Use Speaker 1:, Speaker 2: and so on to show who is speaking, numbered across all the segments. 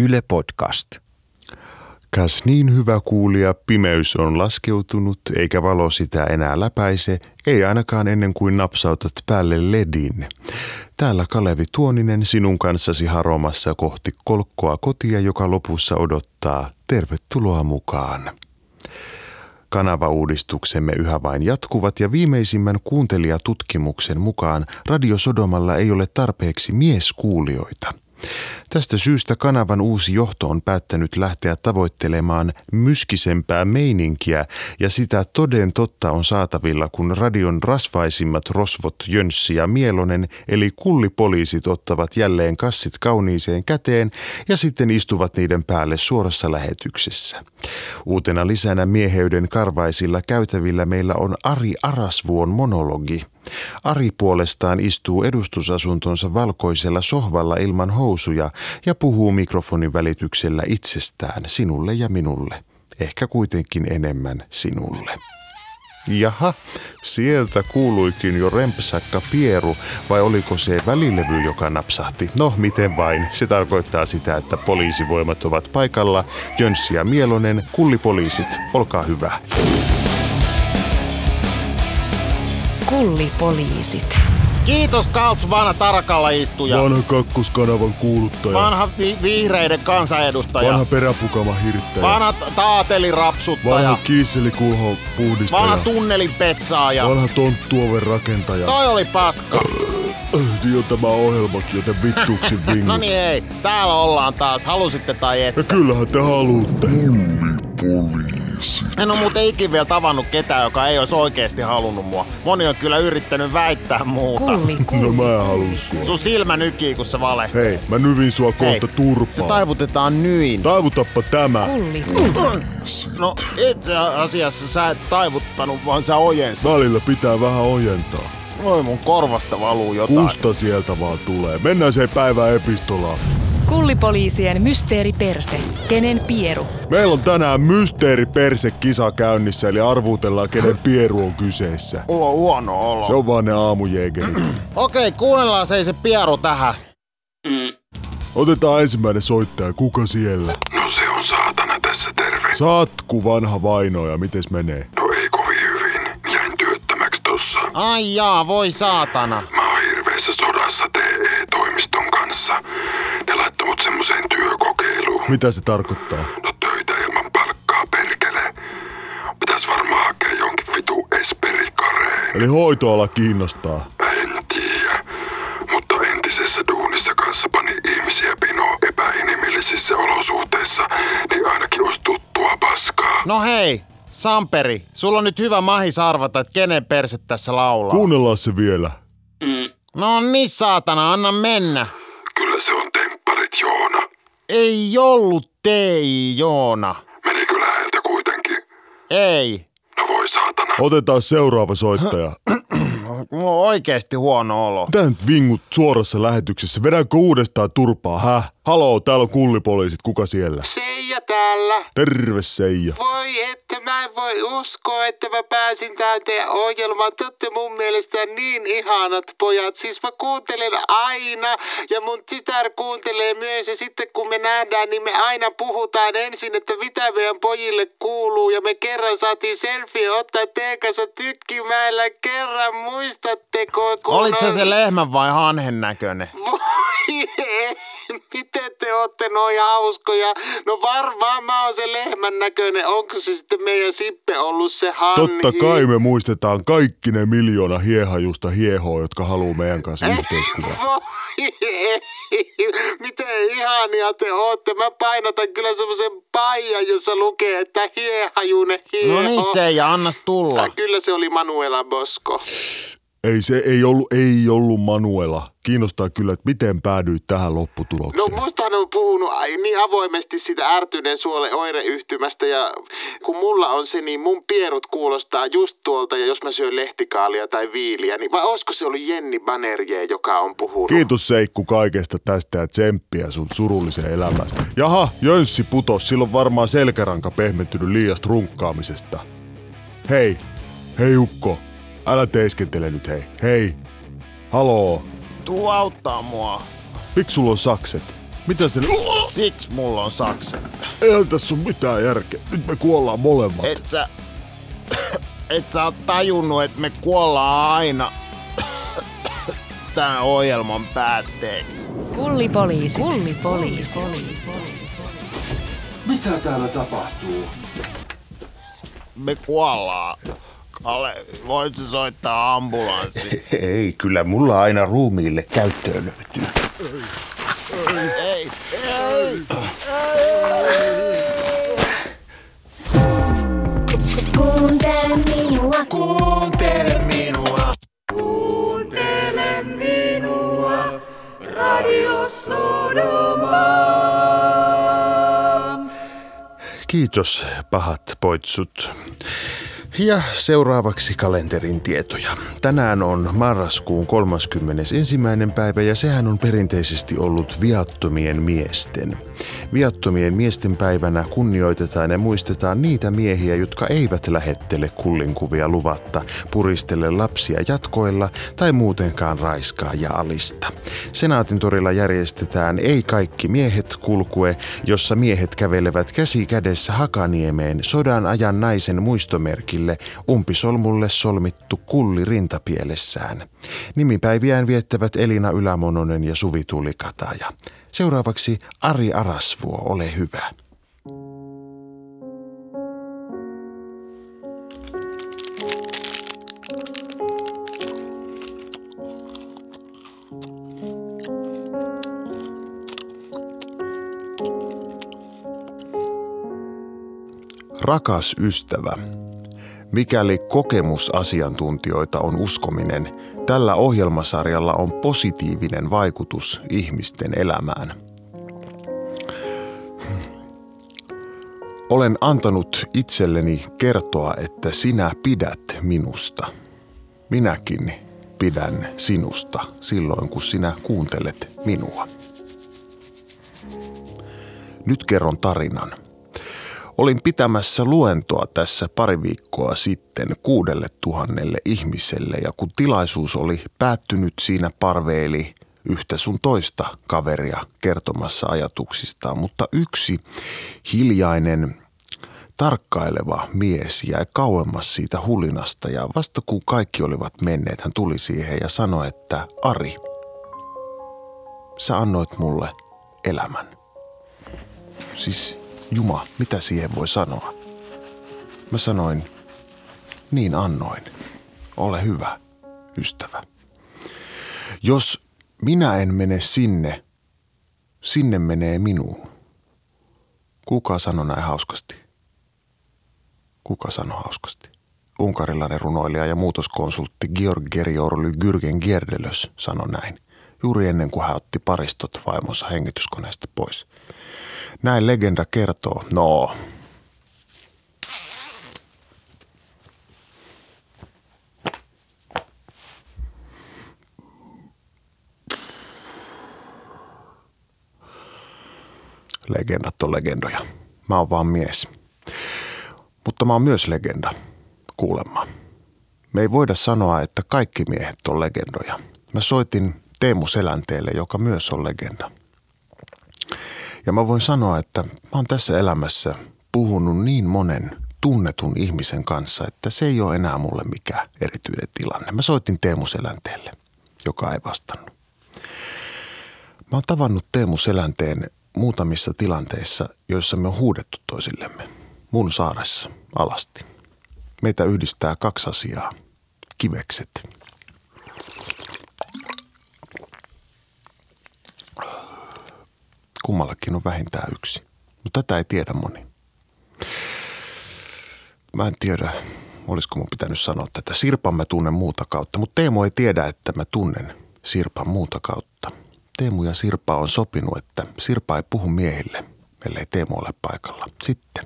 Speaker 1: Yle Podcast.
Speaker 2: Kas niin hyvä kuulija, pimeys on laskeutunut, eikä valo sitä enää läpäise, ei ainakaan ennen kuin napsautat päälle ledin. Täällä Kalevi Tuoninen sinun kanssasi haromassa kohti kolkkoa kotia, joka lopussa odottaa. Tervetuloa mukaan. Kanavauudistuksemme yhä vain jatkuvat ja viimeisimmän kuuntelijatutkimuksen mukaan Radio Sodomalla ei ole tarpeeksi mieskuulijoita – Tästä syystä kanavan uusi johto on päättänyt lähteä tavoittelemaan myskisempää meininkiä ja sitä toden totta on saatavilla, kun radion rasvaisimmat rosvot Jönssi ja Mielonen eli kullipoliisit ottavat jälleen kassit kauniiseen käteen ja sitten istuvat niiden päälle suorassa lähetyksessä. Uutena lisänä mieheyden karvaisilla käytävillä meillä on Ari Arasvuon monologi – Ari puolestaan istuu edustusasuntonsa valkoisella sohvalla ilman housuja ja puhuu mikrofonin välityksellä itsestään sinulle ja minulle. Ehkä kuitenkin enemmän sinulle. Jaha, sieltä kuuluikin jo rempsakka pieru, vai oliko se välilevy, joka napsahti? No, miten vain. Se tarkoittaa sitä, että poliisivoimat ovat paikalla. Jönssi ja Mielonen, kullipoliisit, olkaa hyvä.
Speaker 3: Kullipoliisit.
Speaker 4: Kiitos Kauts, vanha tarkalla istuja.
Speaker 5: Vanha kakkoskanavan kuuluttaja.
Speaker 4: Vanha vi- vihreiden kansanedustaja.
Speaker 5: Vanha peräpukama hirttäjä.
Speaker 4: Vanha taatelirapsuttaja.
Speaker 5: Vanha kiisselikulhon puhdistaja.
Speaker 4: Vanha tunnelin petsaaja.
Speaker 5: Vanha tonttuoven rakentaja.
Speaker 4: Toi oli paska.
Speaker 5: Jo tämä ohjelmakin, joten vittuuksi vingu.
Speaker 4: no niin ei, täällä ollaan taas, halusitte tai ette.
Speaker 5: Ja kyllähän te haluatte. Kullipoliisi.
Speaker 4: En ole muuten ikin vielä tavannut ketään, joka ei olisi oikeasti halunnut mua. Moni on kyllä yrittänyt väittää muuta.
Speaker 3: Kulli, kulli.
Speaker 5: No mä en halua sua.
Speaker 4: Sun silmä nykii, kun se vale.
Speaker 5: Hei, mä nyvin sua kohta
Speaker 4: Hei,
Speaker 5: turpaan.
Speaker 4: Se taivutetaan nyin.
Speaker 5: Taivutappa tämä.
Speaker 3: Kulli.
Speaker 4: No itse asiassa sä et taivuttanut, vaan sä ojensit.
Speaker 5: Välillä pitää vähän ojentaa.
Speaker 4: Oi mun korvasta valuu jotain.
Speaker 5: Kusta sieltä vaan tulee. Mennään se päivän epistolaan.
Speaker 3: Kullipoliisien mysteeriperse. Kenen pieru?
Speaker 5: Meillä on tänään mysteeri perse kisa käynnissä, eli arvuutellaan kenen pieru on kyseessä.
Speaker 4: Mulla on huono olo.
Speaker 5: Se on vaan ne aamujeegerit.
Speaker 4: Okei, kuunnellaan se, se pieru tähän.
Speaker 5: Otetaan ensimmäinen soittaja. Kuka siellä?
Speaker 6: No se on saatana tässä terve.
Speaker 5: Satku vanha vainoja. Mites menee?
Speaker 6: No ei kovin hyvin. Jäin työttömäksi tossa.
Speaker 4: Ai jaa, voi saatana.
Speaker 6: Mä oon hirveässä sodassa TE-toimiston kanssa. Ne laittoi mut semmoseen työkokeiluun.
Speaker 5: Mitä se tarkoittaa?
Speaker 6: No töitä ilman palkkaa perkele. Pitäis varmaan hakea jonkin vitu esperikareen.
Speaker 5: Eli hoitoala kiinnostaa.
Speaker 6: En tiedä. Mutta entisessä duunissa kanssa pani ihmisiä pinoon epäinhimillisissä olosuhteissa, niin ainakin olisi tuttua paskaa.
Speaker 4: No hei, Samperi, sulla on nyt hyvä mahis arvata, että kenen perse tässä laulaa.
Speaker 5: Kuunnellaan se vielä.
Speaker 4: No niin saatana, anna mennä.
Speaker 6: Kyllä se on tempparit Joona.
Speaker 4: Ei ollut tei, Joona.
Speaker 6: Menikö läheltä kuitenkin?
Speaker 4: Ei.
Speaker 6: No voi saatana.
Speaker 5: Otetaan seuraava soittaja.
Speaker 4: Mulla on oikeesti huono olo.
Speaker 5: Mitä nyt vingut suorassa lähetyksessä? Vedänkö uudestaan turpaa, häh? Haloo, täällä on kullipoliisit. Kuka siellä?
Speaker 4: Seija täällä.
Speaker 5: Terve Seija.
Speaker 4: Voi että mä en voi uskoa, että mä pääsin tähän teidän ohjelmaan. Te ootte mun mielestä niin ihanat pojat. Siis mä kuuntelen aina ja mun tytär kuuntelee myös. Ja sitten kun me nähdään, niin me aina puhutaan ensin, että mitä meidän pojille kuuluu. Ja me kerran saatiin selfie ottaa teidän kanssa tykkimäellä kerran. Muistatteko? Kun
Speaker 7: Olit sä
Speaker 4: oli-
Speaker 7: se lehmän vai hanhen näköinen?
Speaker 4: voi ei, miten te ootte noin hauskoja? No varmaan mä oon se lehmän näköinen. Onko se sitten meidän Sippe ollut se Hanhi?
Speaker 5: Totta kai me muistetaan kaikki ne miljoona hiehajusta hiehoa, jotka haluaa meidän kanssa yhteiskuvaa.
Speaker 4: Voi ei, miten ihania te ootte. Mä painotan kyllä semmoisen paijan, jossa lukee, että hiehajunen hieho.
Speaker 7: No niin se ja annas tulla.
Speaker 4: Ah, Kyllä se oli Manuela Bosco.
Speaker 5: Ei se ei ollut, ei ollut Manuela. Kiinnostaa kyllä, että miten päädyit tähän
Speaker 4: No
Speaker 5: lopputulokseen.
Speaker 4: mustahan on puhunut niin avoimesti sitä ärtyneen suolen oireyhtymästä ja kun mulla on se, niin mun pierut kuulostaa just tuolta ja jos mä syön lehtikaalia tai viiliä, niin vai olisiko se ollut Jenni Banerjee, joka on puhunut?
Speaker 5: Kiitos Seikku kaikesta tästä ja tsemppiä sun surulliseen elämääsi. Jaha, Jönssi putos, silloin varmaan selkäranka pehmentynyt liiasta runkkaamisesta. Hei, hei Ukko, älä teiskentele nyt hei. Hei, haloo,
Speaker 7: Tuu auttaa mua.
Speaker 5: miksi sulla on sakset? Mitä se...
Speaker 7: Siksi mulla on sakset.
Speaker 5: Eihän tässä ole mitään järkeä. Nyt me kuollaan molemmat.
Speaker 7: Et sä... Et sä oot tajunnut, että me kuollaan aina tämän ohjelman päätteeksi.
Speaker 3: Kullipoliisit. Kullipoliisit.
Speaker 2: Mitä täällä tapahtuu?
Speaker 7: Me kuollaan. Kalle, voit sä soittaa ambulanssi?
Speaker 2: Ei, kyllä mulla aina ruumiille käyttöön löytyy.
Speaker 7: ei, ei.
Speaker 1: Kuuntele minua,
Speaker 2: Kuuntele minua. Kiitos, pahat poitsut. Ja seuraavaksi kalenterin tietoja. Tänään on marraskuun 31. päivä ja sehän on perinteisesti ollut viattomien miesten. Viattomien miesten päivänä kunnioitetaan ja muistetaan niitä miehiä, jotka eivät lähettele kullinkuvia luvatta, puristele lapsia jatkoilla tai muutenkaan raiskaa ja alista. Senaatin torilla järjestetään Ei kaikki miehet kulkue, jossa miehet kävelevät käsi kädessä Hakaniemeen sodan ajan naisen muistomerkille umpisolmulle solmittu kulli rintapielessään. Nimipäiviään viettävät Elina Ylämononen ja Suvi Tuulikataja. Seuraavaksi Ari Arasvuo, ole hyvä. Rakas ystävä, mikäli kokemusasiantuntijoita on uskominen, tällä ohjelmasarjalla on positiivinen vaikutus ihmisten elämään. Olen antanut itselleni kertoa, että sinä pidät minusta. Minäkin pidän sinusta silloin, kun sinä kuuntelet minua. Nyt kerron tarinan. Olin pitämässä luentoa tässä pari viikkoa sitten kuudelle tuhannelle ihmiselle ja kun tilaisuus oli päättynyt, siinä parveili yhtä sun toista kaveria kertomassa ajatuksistaan, mutta yksi hiljainen tarkkaileva mies jäi kauemmas siitä hulinasta ja vasta kun kaikki olivat menneet, hän tuli siihen ja sanoi, että Ari, sä annoit mulle elämän. Siis Juma, mitä siihen voi sanoa? Mä sanoin, niin annoin. Ole hyvä, ystävä. Jos minä en mene sinne, sinne menee minuun. Kuka sanoi näin hauskasti? Kuka sanoi hauskasti? Unkarilainen runoilija ja muutoskonsultti Georg Geriorly Gürgen Gierdelös sanoi näin, juuri ennen kuin hän otti paristot vaimonsa hengityskoneesta pois. Näin legenda kertoo. No, legendat on legendoja. Mä oon vaan mies. Mutta mä oon myös legenda, kuulemma. Me ei voida sanoa, että kaikki miehet on legendoja. Mä soitin Teemu Selänteelle, joka myös on legenda. Ja mä voin sanoa, että mä oon tässä elämässä puhunut niin monen tunnetun ihmisen kanssa, että se ei ole enää mulle mikään erityinen tilanne. Mä soitin Teemu Selänteelle, joka ei vastannut. Mä oon tavannut Teemu Selänteen muutamissa tilanteissa, joissa me on huudettu toisillemme. Mun saaressa, alasti. Meitä yhdistää kaksi asiaa. Kivekset. Kummallakin on vähintään yksi. Mutta tätä ei tiedä moni. Mä en tiedä, olisiko mun pitänyt sanoa tätä. Sirpan mä tunnen muuta kautta, mutta Teemu ei tiedä, että mä tunnen Sirpan muuta kautta. Teemu ja Sirpa on sopinut, että Sirpa ei puhu miehille, ellei Teemu ole paikalla. Sitten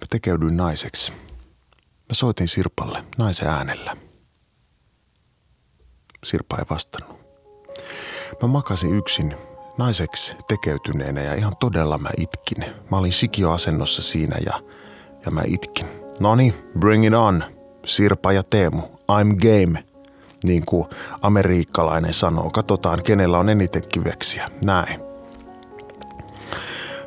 Speaker 2: mä tekeydyin naiseksi. Mä soitin Sirpalle naisen äänellä. Sirpa ei vastannut. Mä makasin yksin naiseksi tekeytyneenä ja ihan todella mä itkin. Mä olin sikioasennossa siinä ja, ja mä itkin. Noni, bring it on. Sirpa ja Teemu, I'm game. Niin kuin amerikkalainen sanoo, katsotaan kenellä on eniten kiveksiä. Näin.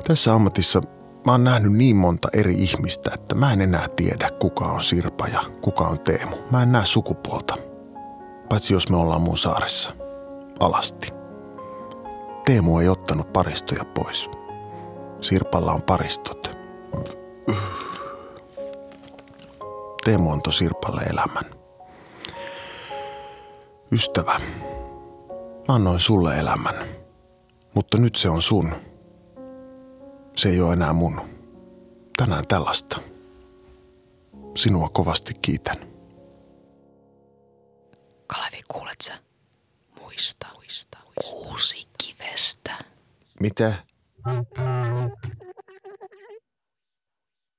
Speaker 2: Tässä ammatissa mä oon nähnyt niin monta eri ihmistä, että mä en enää tiedä, kuka on Sirpa ja kuka on Teemu. Mä en näe sukupuolta. Paitsi jos me ollaan mun saaressa. Alasti. Teemu ei ottanut paristoja pois. Sirpalla on paristot. Teemu antoi Sirpalle elämän. Ystävä, mä annoin sulle elämän, mutta nyt se on sun. Se ei ole enää mun. Tänään tällaista. Sinua kovasti kiitän.
Speaker 3: Kalevi, kuulet sä? Muista, muista, muista. Kuusi kestä.
Speaker 2: Mitä?